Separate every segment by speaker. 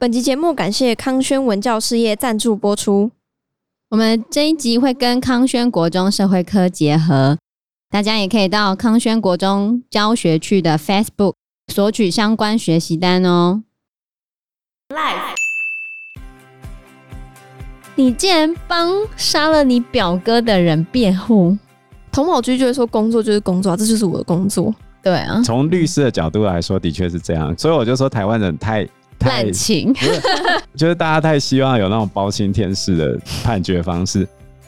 Speaker 1: 本集节目感谢康轩文教事业赞助播出。
Speaker 2: 我们这一集会跟康轩国中社会科结合，大家也可以到康轩国中教学区的 Facebook 索取相关学习单哦。Life，你竟然帮杀了你表哥的人辩护？
Speaker 1: 童宝駒就会说工作就是工作，这就是我的工作。
Speaker 2: 对啊，
Speaker 3: 从律师的角度来说，的确是这样。所以我就说台湾人太。
Speaker 2: 滥情，
Speaker 3: 就是大家太希望有那种包青天式的判决方式。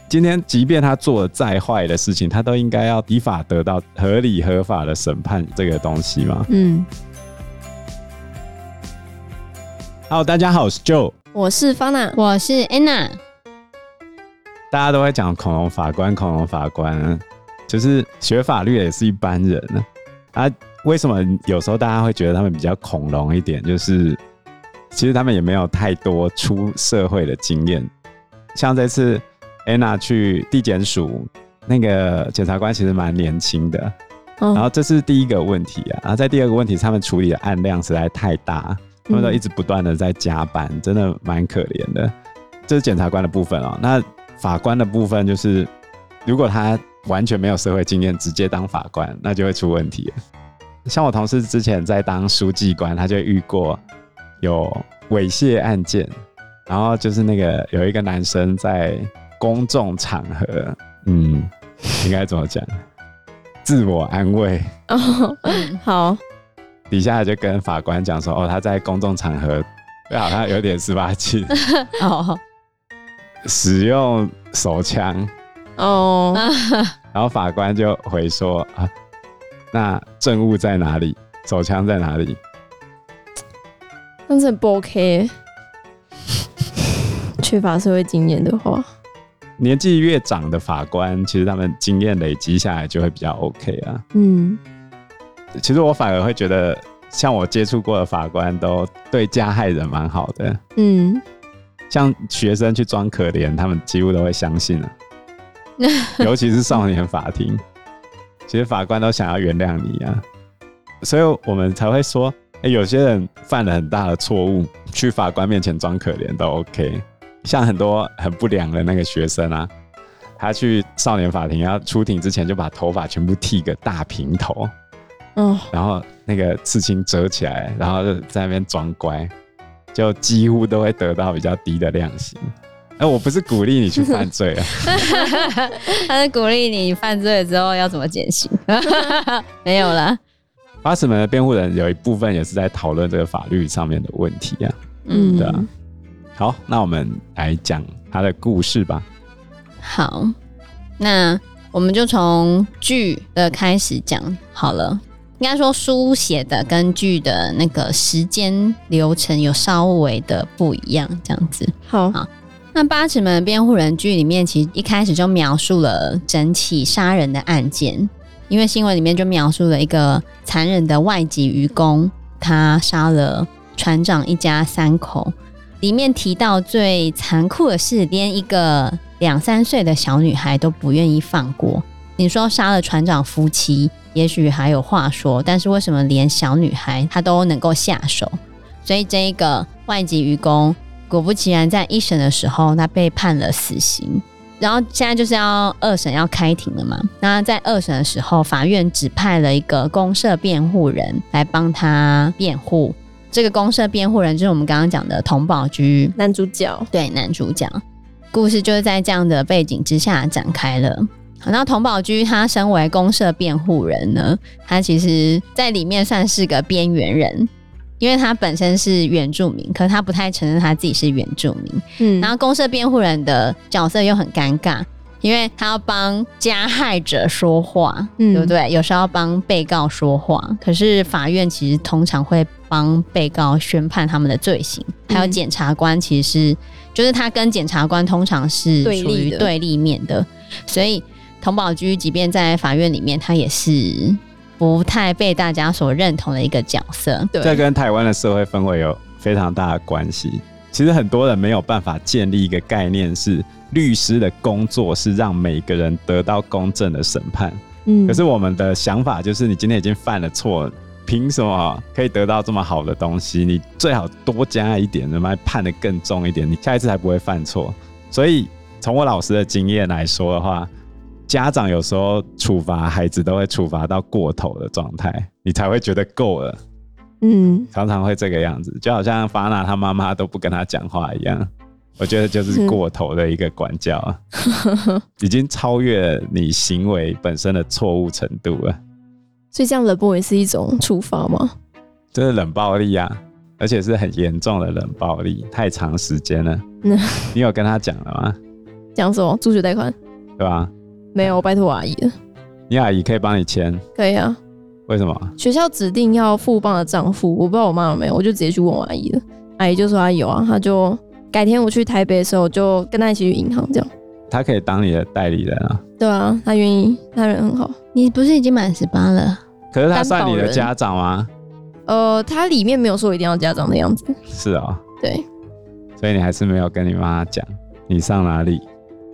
Speaker 3: 今天，即便他做了再坏的事情，他都应该要依法得到合理合法的审判这个东西嘛。嗯。Hello，大家好，我是 Joe，
Speaker 1: 我是 Fana，
Speaker 2: 我是 Anna。
Speaker 3: 大家都会讲恐龙法官，恐龙法官，就是学法律也是一般人啊。为什么有时候大家会觉得他们比较恐龙一点？就是。其实他们也没有太多出社会的经验，像这次 Anna 去地检署，那个检察官其实蛮年轻的，然后这是第一个问题啊，然后在第二个问题，他们处理的案量实在太大，他们都一直不断的在加班，真的蛮可怜的。这是检察官的部分哦，那法官的部分就是，如果他完全没有社会经验，直接当法官，那就会出问题了。像我同事之前在当书记官，他就遇过。有猥亵案件，然后就是那个有一个男生在公众场合，嗯，应该怎么讲？自我安慰
Speaker 1: 哦，好，
Speaker 3: 底下就跟法官讲说，哦，他在公众场合，好像有点十八禁 哦，使用手枪哦，然后法官就回说啊，那证物在哪里？手枪在哪里？
Speaker 1: 但是不 OK，缺乏社会经验的话，
Speaker 3: 年纪越长的法官，其实他们经验累积下来就会比较 OK 啊。嗯，其实我反而会觉得，像我接触过的法官都对加害人蛮好的。嗯，像学生去装可怜，他们几乎都会相信了。尤其是少年法庭，其实法官都想要原谅你啊，所以我们才会说。哎、欸，有些人犯了很大的错误，去法官面前装可怜都 OK。像很多很不良的那个学生啊，他去少年法庭要出庭之前，就把头发全部剃个大平头，嗯，然后那个刺青折起来，然后就在那边装乖，就几乎都会得到比较低的量刑。哎、欸，我不是鼓励你去犯罪啊，
Speaker 2: 他是鼓励你犯罪之后要怎么减刑，没有了。
Speaker 3: 八尺门的辩护人有一部分也是在讨论这个法律上面的问题啊，嗯，对啊。好，那我们来讲他的故事吧。
Speaker 2: 好，那我们就从剧的开始讲好了。应该说书写的跟剧的那个时间流程有稍微的不一样，这样子。
Speaker 1: 好，
Speaker 2: 好。那八尺门的辩护人剧里面，其实一开始就描述了整起杀人的案件。因为新闻里面就描述了一个残忍的外籍渔工，他杀了船长一家三口。里面提到最残酷的是，连一个两三岁的小女孩都不愿意放过。你说杀了船长夫妻，也许还有话说，但是为什么连小女孩她都能够下手？所以这一个外籍渔工，果不其然，在一审的时候，他被判了死刑。然后现在就是要二审要开庭了嘛？那在二审的时候，法院指派了一个公社辩护人来帮他辩护。这个公社辩护人就是我们刚刚讲的童宝驹
Speaker 1: 男主角。
Speaker 2: 对，男主角。故事就是在这样的背景之下展开了。好，那童宝驹他身为公社辩护人呢，他其实在里面算是个边缘人。因为他本身是原住民，可是他不太承认他自己是原住民。嗯，然后公社辩护人的角色又很尴尬，因为他要帮加害者说话，嗯，对不对？有时候要帮被告说话，可是法院其实通常会帮被告宣判他们的罪行，嗯，还有检察官其实是，就是他跟检察官通常是处于对立面的，所以童宝駒即便在法院里面，他也是。不太被大家所认同的一个角色，对，
Speaker 3: 这跟台湾的社会氛围有非常大的关系。其实很多人没有办法建立一个概念，是律师的工作是让每个人得到公正的审判。嗯，可是我们的想法就是，你今天已经犯了错，凭什么可以得到这么好的东西？你最好多加一点，什么判的更重一点，你下一次才不会犯错。所以从我老师的经验来说的话，家长有时候处罚孩子都会处罚到过头的状态，你才会觉得够了。
Speaker 1: 嗯，
Speaker 3: 常常会这个样子，就好像法娜她妈妈都不跟她讲话一样。我觉得就是过头的一个管教，已经超越你行为本身的错误程度了。
Speaker 1: 所以这样冷暴也是一种处罚吗？
Speaker 3: 这是冷暴力啊，而且是很严重的冷暴力，太长时间了。你有跟他讲了吗？
Speaker 1: 讲什么？助学贷款？
Speaker 3: 对吧？
Speaker 1: 没有，我拜托我阿姨了。
Speaker 3: 你阿姨可以帮你签？
Speaker 1: 可以啊。
Speaker 3: 为什么？
Speaker 1: 学校指定要富邦的账户，我不知道我妈有没有，我就直接去问我阿姨了。阿姨就说她有啊，她就。改天我去台北的时候，就跟她一起去银行，这样。
Speaker 3: 她可以当你的代理人啊？
Speaker 1: 对啊，她愿意，她人很好。
Speaker 2: 你不是已经满十八了？
Speaker 3: 可是她算你的家长吗？
Speaker 1: 呃，她里面没有说一定要家长的样子。
Speaker 3: 是啊、喔。
Speaker 1: 对。
Speaker 3: 所以你还是没有跟你妈妈讲你上哪里？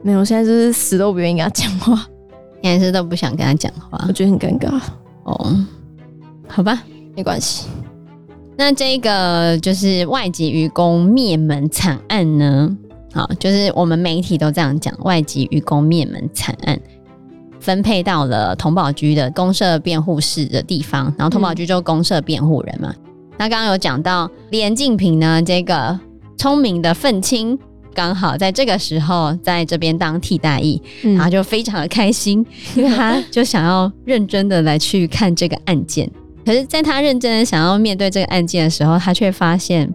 Speaker 1: 没有，现在就是死都不愿意跟他讲话，
Speaker 2: 你还是都不想跟他讲话，
Speaker 1: 我觉得很尴尬。
Speaker 2: 哦，好吧，
Speaker 1: 没关系。
Speaker 2: 那这个就是外籍渔工灭门惨案呢？好，就是我们媒体都这样讲，外籍渔工灭门惨案分配到了童保局的公社辩护室的地方，然后童保局就公社辩护人嘛。嗯、那刚刚有讲到连晋平呢，这个聪明的愤青刚好在这个时候在这边当替代役，嗯、然后就非常的开心，因为他就想要认真的来去看这个案件。可是，在他认真的想要面对这个案件的时候，他却发现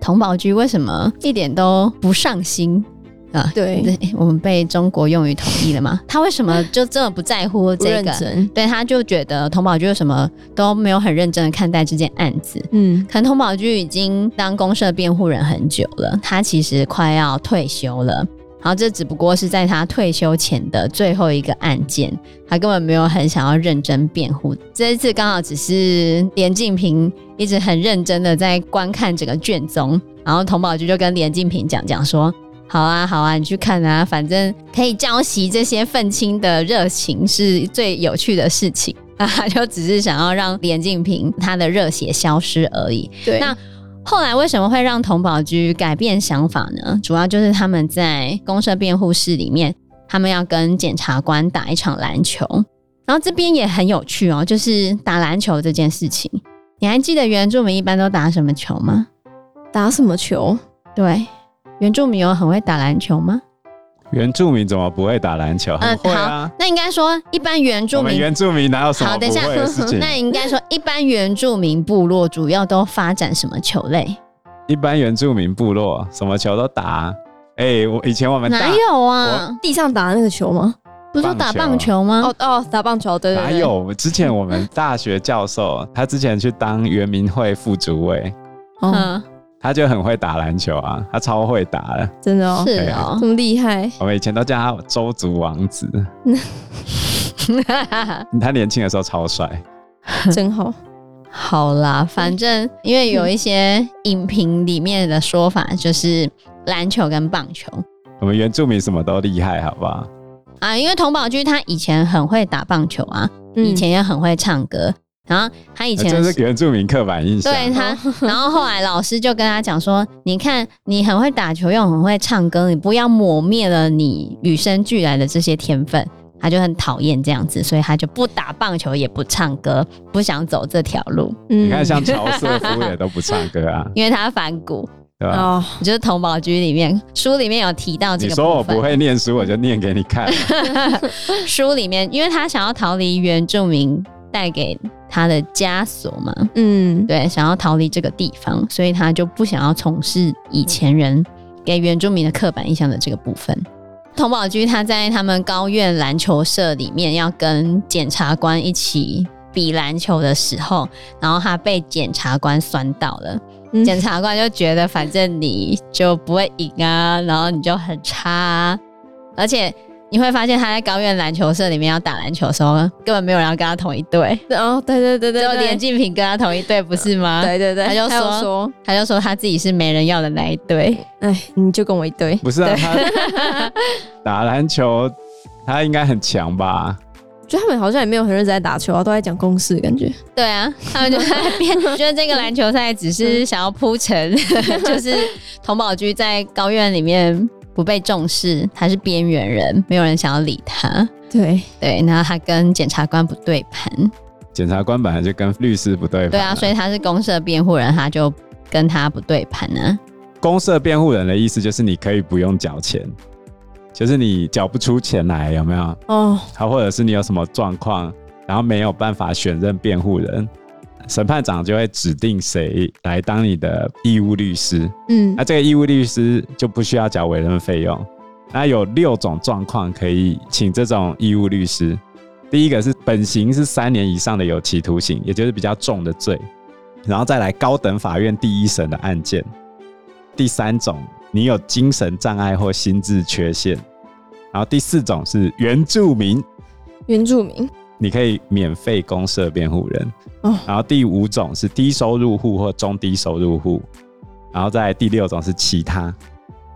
Speaker 2: 童保局为什么一点都不上心啊？对，我们被中国用语统一了嘛？他为什么就这么不在乎这个？对，他就觉得童保局为什么都没有很认真的看待这件案子？嗯，可能童保局已经当公社辩护人很久了，他其实快要退休了。然后这只不过是在他退休前的最后一个案件，他根本没有很想要认真辩护。这一次刚好只是连晋平一直很认真的在观看整个卷宗，然后童保局就跟连晋平讲讲说：“好啊，好啊，你去看啊，反正可以浇熄这些愤青的热情是最有趣的事情。”啊，就只是想要让连晋平他的热血消失而已。
Speaker 1: 对，
Speaker 2: 那。后来为什么会让童保局改变想法呢？主要就是他们在公社辩护室里面，他们要跟检察官打一场篮球。然后这边也很有趣哦，就是打篮球这件事情，你还记得原住民一般都打什么球吗？
Speaker 1: 打什么球？
Speaker 2: 对，原住民有很会打篮球吗？
Speaker 3: 原住民怎么不会打篮球？很会啊。
Speaker 2: 好，那应该说一般原住民，
Speaker 3: 原住民哪有什么不会的事情？
Speaker 2: 好，等一下，那应该说一般原住民部落主要都发展什么球类？
Speaker 3: 一般原住民部落什么球都打。哎、欸，我以前我们
Speaker 2: 哪有啊？
Speaker 1: 地上打的那个球吗？
Speaker 2: 不是说打棒球吗？
Speaker 1: 哦哦，打棒球对，对，对。
Speaker 3: 哪有？之前我们大学教授他之前去当原民会副主委。哦。他就很会打篮球啊，他超会打的，
Speaker 1: 真的哦，
Speaker 2: 是哦，
Speaker 1: 这么厉害。
Speaker 3: 我们以前都叫他周族王子。他年轻的时候超帅，
Speaker 1: 真好。
Speaker 2: 好啦，反正因为有一些影评里面的说法，就是篮球跟棒球。
Speaker 3: 我们原住民什么都厉害，好不好？
Speaker 2: 啊，因为童宝驹他以前很会打棒球啊，以前也很会唱歌。然后他以前
Speaker 3: 就是原住民刻板印象，
Speaker 2: 对他。然后后来老师就跟他讲说：“你看，你很会打球，又很会唱歌，你不要抹灭了你与生俱来的这些天分。”他就很讨厌这样子，所以他就不打棒球，也不唱歌，不想走这条路。
Speaker 3: 你看，像乔瑟夫也都不唱歌啊，
Speaker 2: 因为他反骨，
Speaker 3: 对吧？哦，
Speaker 2: 就是童保居里面书里面有提到这个。你
Speaker 3: 说我不会念书，我就念给你看。
Speaker 2: 书里面，因为他想要逃离原住民。带给他的枷锁嘛，嗯，对，想要逃离这个地方，所以他就不想要从事以前人给原住民的刻板印象的这个部分。童宝居他在他们高院篮球社里面要跟检察官一起比篮球的时候，然后他被检察官酸到了，检、嗯、察官就觉得反正你就不会赢啊，然后你就很差啊，而且。你会发现他在高院篮球社里面要打篮球的时候，根本没有人要跟他同一队。
Speaker 1: 哦，对对对对，
Speaker 2: 只有连晋平跟他同一队，不是吗？
Speaker 1: 对对对，
Speaker 2: 他就说，他，说他就说他自己是没人要的那一队。
Speaker 1: 哎，你就跟我一队。
Speaker 3: 不是啊，他 打篮球他应该很强吧？
Speaker 1: 就他们好像也没有很认真在打球啊，都在讲公事，感觉。
Speaker 2: 对啊，他们就在变，觉得这个篮球赛只是想要铺陈，就是童宝驹在高院里面不被重视，他是边缘人，没有人想要理他。
Speaker 1: 对
Speaker 2: 对，然后他跟检察官不对盘，
Speaker 3: 检察官本来就跟律师不对盘。
Speaker 2: 对啊，所以他是公社辩护人，他就跟他不对盘呢。
Speaker 3: 公社辩护人的意思就是你可以不用缴钱。就是你缴不出钱来，有没有？哦，好，或者是你有什么状况，然后没有办法选任辩护人，审判长就会指定谁来当你的义务律师。嗯，那这个义务律师就不需要缴委任费用。那有六种状况可以请这种义务律师。第一个是本刑是三年以上的有期徒刑，也就是比较重的罪，然后再来高等法院第一审的案件。第三种。你有精神障碍或心智缺陷，然后第四种是原住民，
Speaker 1: 原住民
Speaker 3: 你可以免费公设辩护人哦。然后第五种是低收入户或中低收入户，然后再第六种是其他。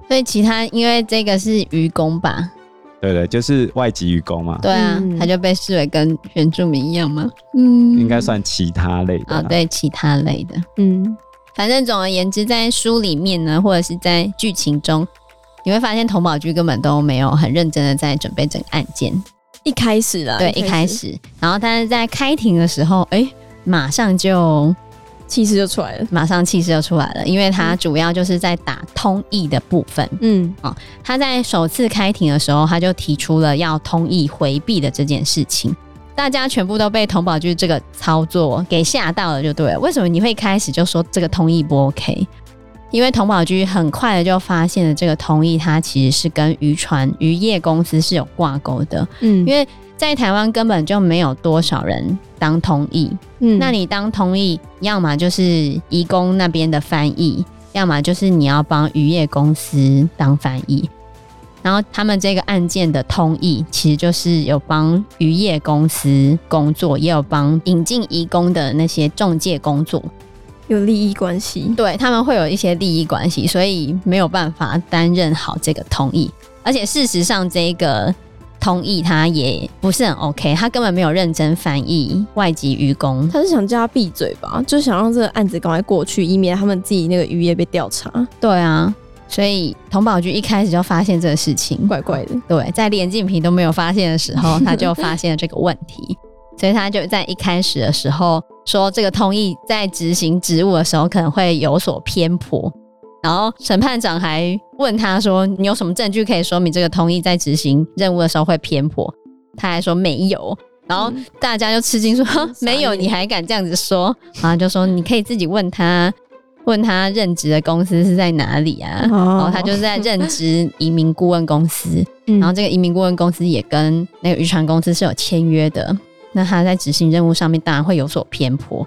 Speaker 2: 所以其他因为这个是愚公吧？
Speaker 3: 对对，就是外籍愚公嘛。
Speaker 2: 对啊，他就被视为跟原住民一样吗？嗯，
Speaker 3: 应该算其他类的啊。
Speaker 2: 哦，对，其他类的，嗯。反正总而言之，在书里面呢，或者是在剧情中，你会发现童宝駒根本都没有很认真的在准备整个案件。
Speaker 1: 一开始了，
Speaker 2: 对，一开始，然后但是在开庭的时候，哎、欸，马上就
Speaker 1: 气势就出来了，
Speaker 2: 马上气势就出来了，因为他主要就是在打通译的部分。嗯，哦，他在首次开庭的时候，他就提出了要通译回避的这件事情。大家全部都被童宝驹这个操作给吓到了，就对了。为什么你会开始就说这个通译不 OK？因为童宝駒很快的就发现了这个通译，它其实是跟渔船渔业公司是有挂钩的。嗯，因为在台湾根本就没有多少人当通译。嗯，那你当通译，要么就是移工那边的翻译，要么就是你要帮渔业公司当翻译。然后他们这个案件的通译，其实就是有帮渔业公司工作，也有帮引进移工的那些中介工作，
Speaker 1: 有利益关系。
Speaker 2: 对，他们会有一些利益关系，所以没有办法担任好这个同意。而且事实上，这个同意他也不是很 OK，他根本没有认真翻译外籍渔工，
Speaker 1: 他是想叫他闭嘴吧，就想让这个案子赶快过去，以免他们自己那个渔业被调查。
Speaker 2: 对啊。所以童宝局一开始就发现这个事情
Speaker 1: 怪怪的，
Speaker 2: 对，在连晋平都没有发现的时候，他就发现了这个问题，所以他就在一开始的时候说，这个通译在执行职务的时候可能会有所偏颇，然后审判长还问他说：“你有什么证据可以说明这个通译在执行任务的时候会偏颇？”他还说没有，然后大家就吃惊说：“没有，你还敢这样子说？”然后就说：“你可以自己问他。”问他任职的公司是在哪里啊？然后他就是在任职移民顾问公司，然后这个移民顾问公司也跟那个渔船公司是有签约的。那他在执行任务上面当然会有所偏颇，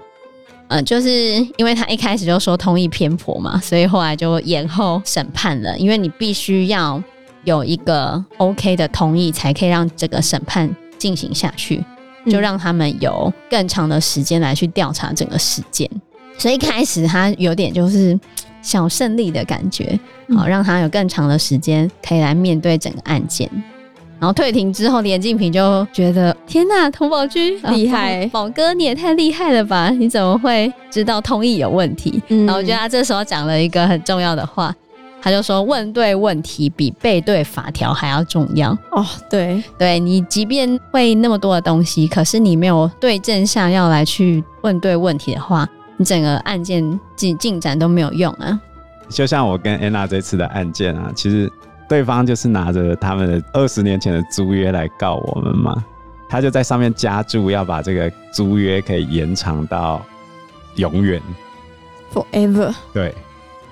Speaker 2: 呃，就是因为他一开始就说同意偏颇嘛，所以后来就延后审判了。因为你必须要有一个 OK 的同意，才可以让这个审判进行下去，就让他们有更长的时间来去调查整个事件。所以一开始他有点就是小胜利的感觉，好让他有更长的时间可以来面对整个案件。然后退庭之后，连静平就觉得天呐，童宝驹厉害，宝哥你也太厉害了吧？你怎么会知道通译有问题？然后我觉得他这时候讲了一个很重要的话，他就说问对问题比背对法条还要重要。
Speaker 1: 哦，对，
Speaker 2: 对你即便会那么多的东西，可是你没有对症下药来去问对问题的话。你整个案件进进展都没有用啊！
Speaker 3: 就像我跟安娜这次的案件啊，其实对方就是拿着他们的二十年前的租约来告我们嘛，他就在上面加注要把这个租约可以延长到永远
Speaker 1: ，forever。
Speaker 3: 对，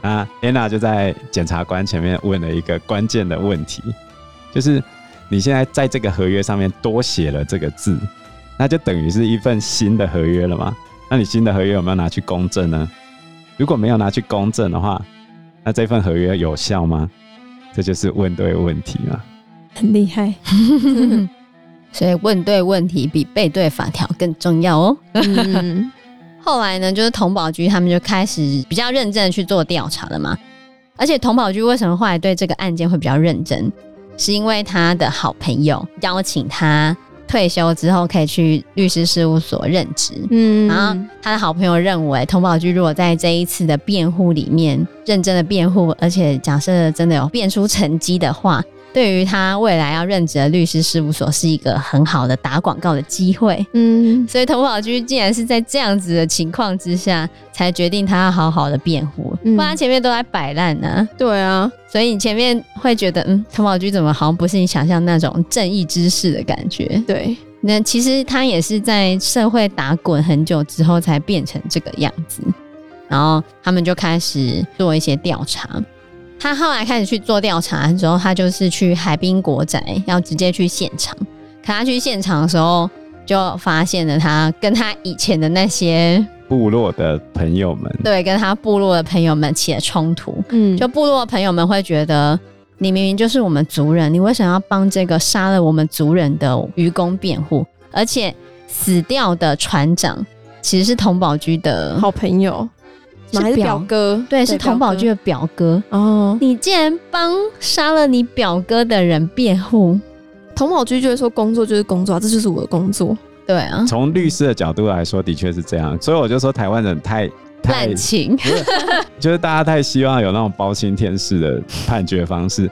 Speaker 3: 那安娜就在检察官前面问了一个关键的问题，就是你现在在这个合约上面多写了这个字，那就等于是一份新的合约了吗？那你新的合约有没有拿去公证呢？如果没有拿去公证的话，那这份合约有效吗？这就是问对问题嘛。
Speaker 1: 很厉害，
Speaker 2: 所以问对问题比背对法条更重要哦。嗯、后来呢，就是童保局他们就开始比较认真的去做调查了嘛。而且童保局为什么后来对这个案件会比较认真？是因为他的好朋友邀请他退休之后可以去律师事务所任职。
Speaker 1: 嗯，
Speaker 2: 然后他的好朋友认为，童宝驹如果在这一次的辩护里面认真的辩护，而且假设真的有辩出成绩的话，对于他未来要任职的律师事务所是一个很好的打广告的机会。
Speaker 1: 嗯，
Speaker 2: 所以投保局竟然是在这样子的情况之下，才决定他要好好的辩护，
Speaker 1: 嗯
Speaker 2: 不然前面都在摆烂呢。
Speaker 1: 对啊，
Speaker 2: 所以你前面会觉得，嗯，投保局怎么好像不是你想象那种正义之士的感觉？
Speaker 1: 对，
Speaker 2: 那其实他也是在社会打滚很久之后才变成这个样子。然后他们就开始做一些调查。他后来开始去做调查之后，他就是去海滨国宅，要直接去现场。可他去现场的时候，就发现了他跟他以前的那些
Speaker 3: 部落的朋友们，
Speaker 2: 对，跟他部落的朋友们起了冲突。
Speaker 1: 嗯，
Speaker 2: 就部落的朋友们会觉得，你明明就是我们族人，你为什么要帮这个杀了我们族人的愚公辩护？而且死掉的船长其实是佟宝居的
Speaker 1: 好朋友，
Speaker 2: 是
Speaker 1: 还是表哥？
Speaker 2: 对，是童宝驹的表哥。
Speaker 1: 哦，
Speaker 2: 你竟然帮杀了你表哥的人辩护？
Speaker 1: 童宝驹就会说工作就是工作，这就是我的工作。
Speaker 2: 对啊，
Speaker 3: 从律师的角度来说，的确是这样。所以我就说，台湾人太太
Speaker 2: 滥情。
Speaker 3: 就是大家太希望有那种包青天式的判决方式。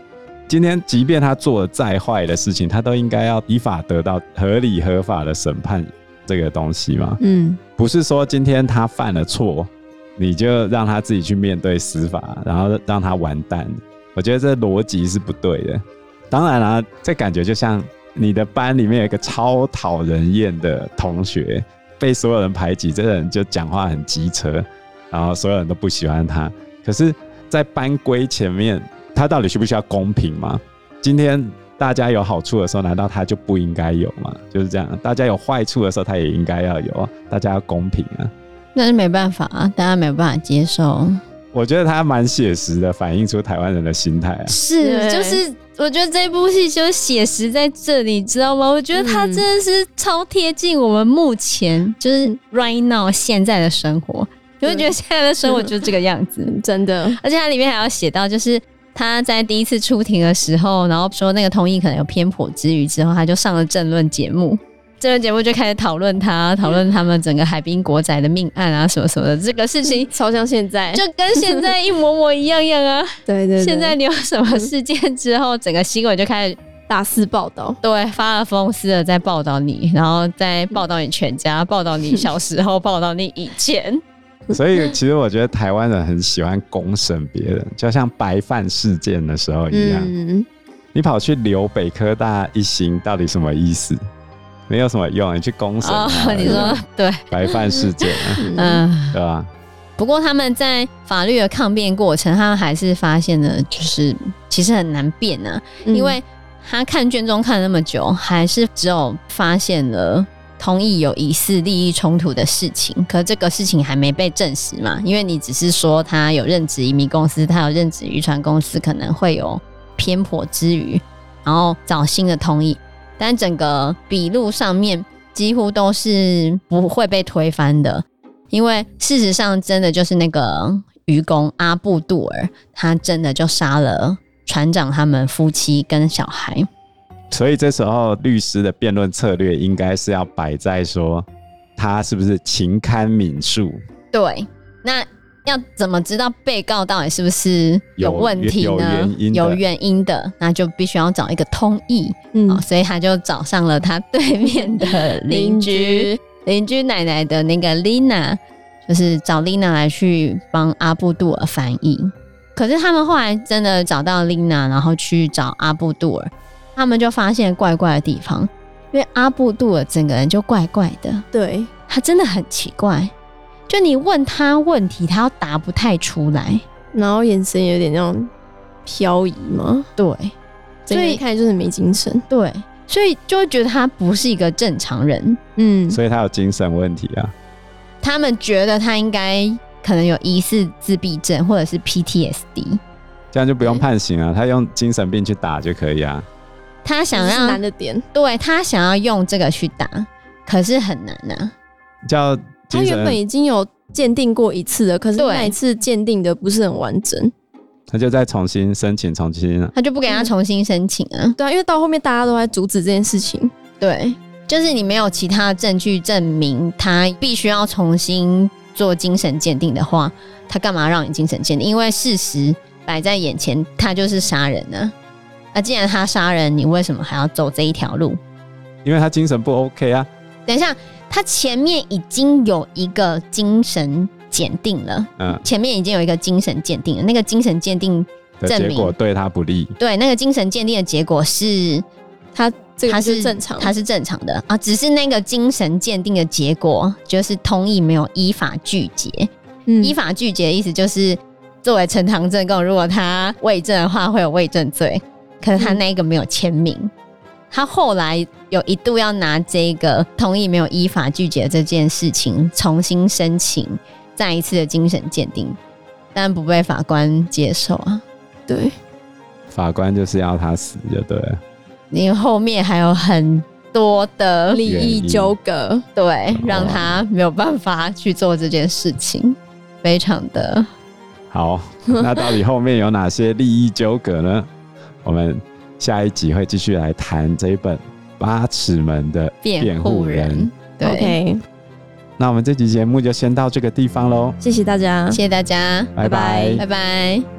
Speaker 3: 今天，即便他做了再坏的事情，他都应该要依法得到合理合法的审判这个东西嘛？
Speaker 1: 嗯，
Speaker 3: 不是说今天他犯了错，你就让他自己去面对司法，然后让他完蛋。我觉得这逻辑是不对的。当然啦、这感觉就像你的班里面有一个超讨人厌的同学，被所有人排挤，这个人就讲话很机车，然后所有人都不喜欢他。可是，在班规前面。他到底需不需要公平吗？今天大家有好处的时候，难道他就不应该有吗？就是这样，大家有坏处的时候，他也应该要有。大家要公平啊。
Speaker 2: 那是没办法啊，大家没有办法接受。
Speaker 3: 我觉得他蛮写实的，反映出台湾人的心态啊。
Speaker 2: 是，就是我觉得这部戏就是写实在这里，你知道吗？我觉得他真的是超贴近我们目前就是 right now 现在的生活。你会觉得现在的生活就是这个样子，
Speaker 1: 真的。
Speaker 2: 而且它里面还要写到，就是。他在第一次出庭的时候，然后说那个通译可能有偏颇之余，之后他就上了政论节目，政论节目就开始讨论他，讨论他们整个海滨国宅的命案啊，什么什么的，这个事情
Speaker 1: 超像现在，
Speaker 2: 就跟现在一模模一样样啊。
Speaker 1: 对，对对，
Speaker 2: 现在你有什么事件之后，整个新闻就开始
Speaker 1: 大肆报道，
Speaker 2: 对，发了疯似的在报道你，然后再报道你全家，报道你小时候，报道你以前。
Speaker 3: 所以，其实我觉得台湾人很喜欢公审别人，就像白饭事件的时候一样。
Speaker 1: 嗯、
Speaker 3: 你跑去留北科大一行，到底什么意思？没有什么用，你去公审、
Speaker 2: 哦。你说对，
Speaker 3: 白饭事件，
Speaker 2: 嗯，
Speaker 3: 对吧？
Speaker 2: 不过他们在法律的抗辩过程，他们还是发现了，就是其实很难辩啊，
Speaker 1: 嗯、
Speaker 2: 因为他看卷宗看了那么久，还是只有发现了。同意有疑似利益冲突的事情，可这个事情还没被证实嘛？因为你只是说他有任职移民公司，他有任职渔船公司，可能会有偏颇之余，然后找新的通译，但整个笔录上面几乎都是不会被推翻的，因为事实上真的就是那个愚公阿布杜尔，他真的就杀了船长他们夫妻跟小孩。
Speaker 3: 所以这时候律师的辩论策略应该是要摆在说，他是不是情堪敏恕？
Speaker 2: 对，那要怎么知道被告到底是不是有问题呢？
Speaker 3: 有，有原因的，
Speaker 2: 有原因的，那就必须要找一个通译。嗯、哦，所以他就找上了他对面的邻居，邻居奶奶的那个丽娜，就是找 Lina 来去帮阿布杜尔翻译。可是他们后来真的找到 Lina，，然后去找阿布杜尔。他们就发现怪怪的地方，因为阿布杜尔整个人就怪怪的，
Speaker 1: 对，他
Speaker 2: 真的很奇怪。就你问他问题，他又答不太出来，
Speaker 1: 然后眼神有点那种飘移嘛，
Speaker 2: 对，
Speaker 1: 所以一看就是没精神，
Speaker 2: 对，所以就会觉得他不是一个正常人，
Speaker 1: 嗯，
Speaker 3: 所以他有精神问题啊。
Speaker 2: 他们觉得他应该可能有疑似自闭症或者是 PTSD，
Speaker 3: 这样就不用判刑啊，他用精神病去打就可以啊。
Speaker 2: 他想要
Speaker 1: 难的点，
Speaker 2: 对他想要用这个去打，可是很难呢、啊。
Speaker 3: 叫
Speaker 1: 他原本已经有鉴定过一次了，可是那一次鉴定的不是很完整，
Speaker 3: 他就再重新申请，重新、啊，
Speaker 2: 他就不给他重新申请啊。
Speaker 1: 对啊，因为到后面大家都在阻止这件事情，
Speaker 2: 对，就是你没有其他证据证明他必须要重新做精神鉴定的话，他干嘛让你精神鉴定？因为事实摆在眼前，他就是杀人呢。那既然他杀人，你为什么还要走这一条路？
Speaker 3: 因为他精神不 OK 啊。
Speaker 2: 等一下，他前面已经有一个精神鉴定了，嗯，前面已经有一个精神鉴定了，那个精神鉴定证明
Speaker 3: 结果对他不利。
Speaker 2: 对，那个精神鉴定的结果是他。
Speaker 1: 这个是正常，
Speaker 2: 他是正常的啊，只是那个精神鉴定的结果就是同意没有依法拒绝。嗯，依法拒绝的意思就是作为呈堂证供，如果他伪证的话会有伪证罪，可是他那个没有签名。嗯，他后来有一度要拿这个同意没有依法具结的这件事情重新申请再一次的精神鉴定，但不被法官接受啊。
Speaker 1: 对，
Speaker 3: 法官就是要他死就对了。
Speaker 2: 你后面还有很多的
Speaker 1: 利益纠葛，
Speaker 2: 对，让他没有办法去做这件事情，非常的
Speaker 3: 好。那到底后面有哪些利益纠葛呢？我们下一集会继续来谈这一本《八尺门的辩护人》人。
Speaker 2: 对，okay.
Speaker 3: 那我们这集节目就先到这个地方喽。
Speaker 1: 谢谢大家，
Speaker 2: 谢谢大家，
Speaker 3: 拜拜，
Speaker 2: 拜拜。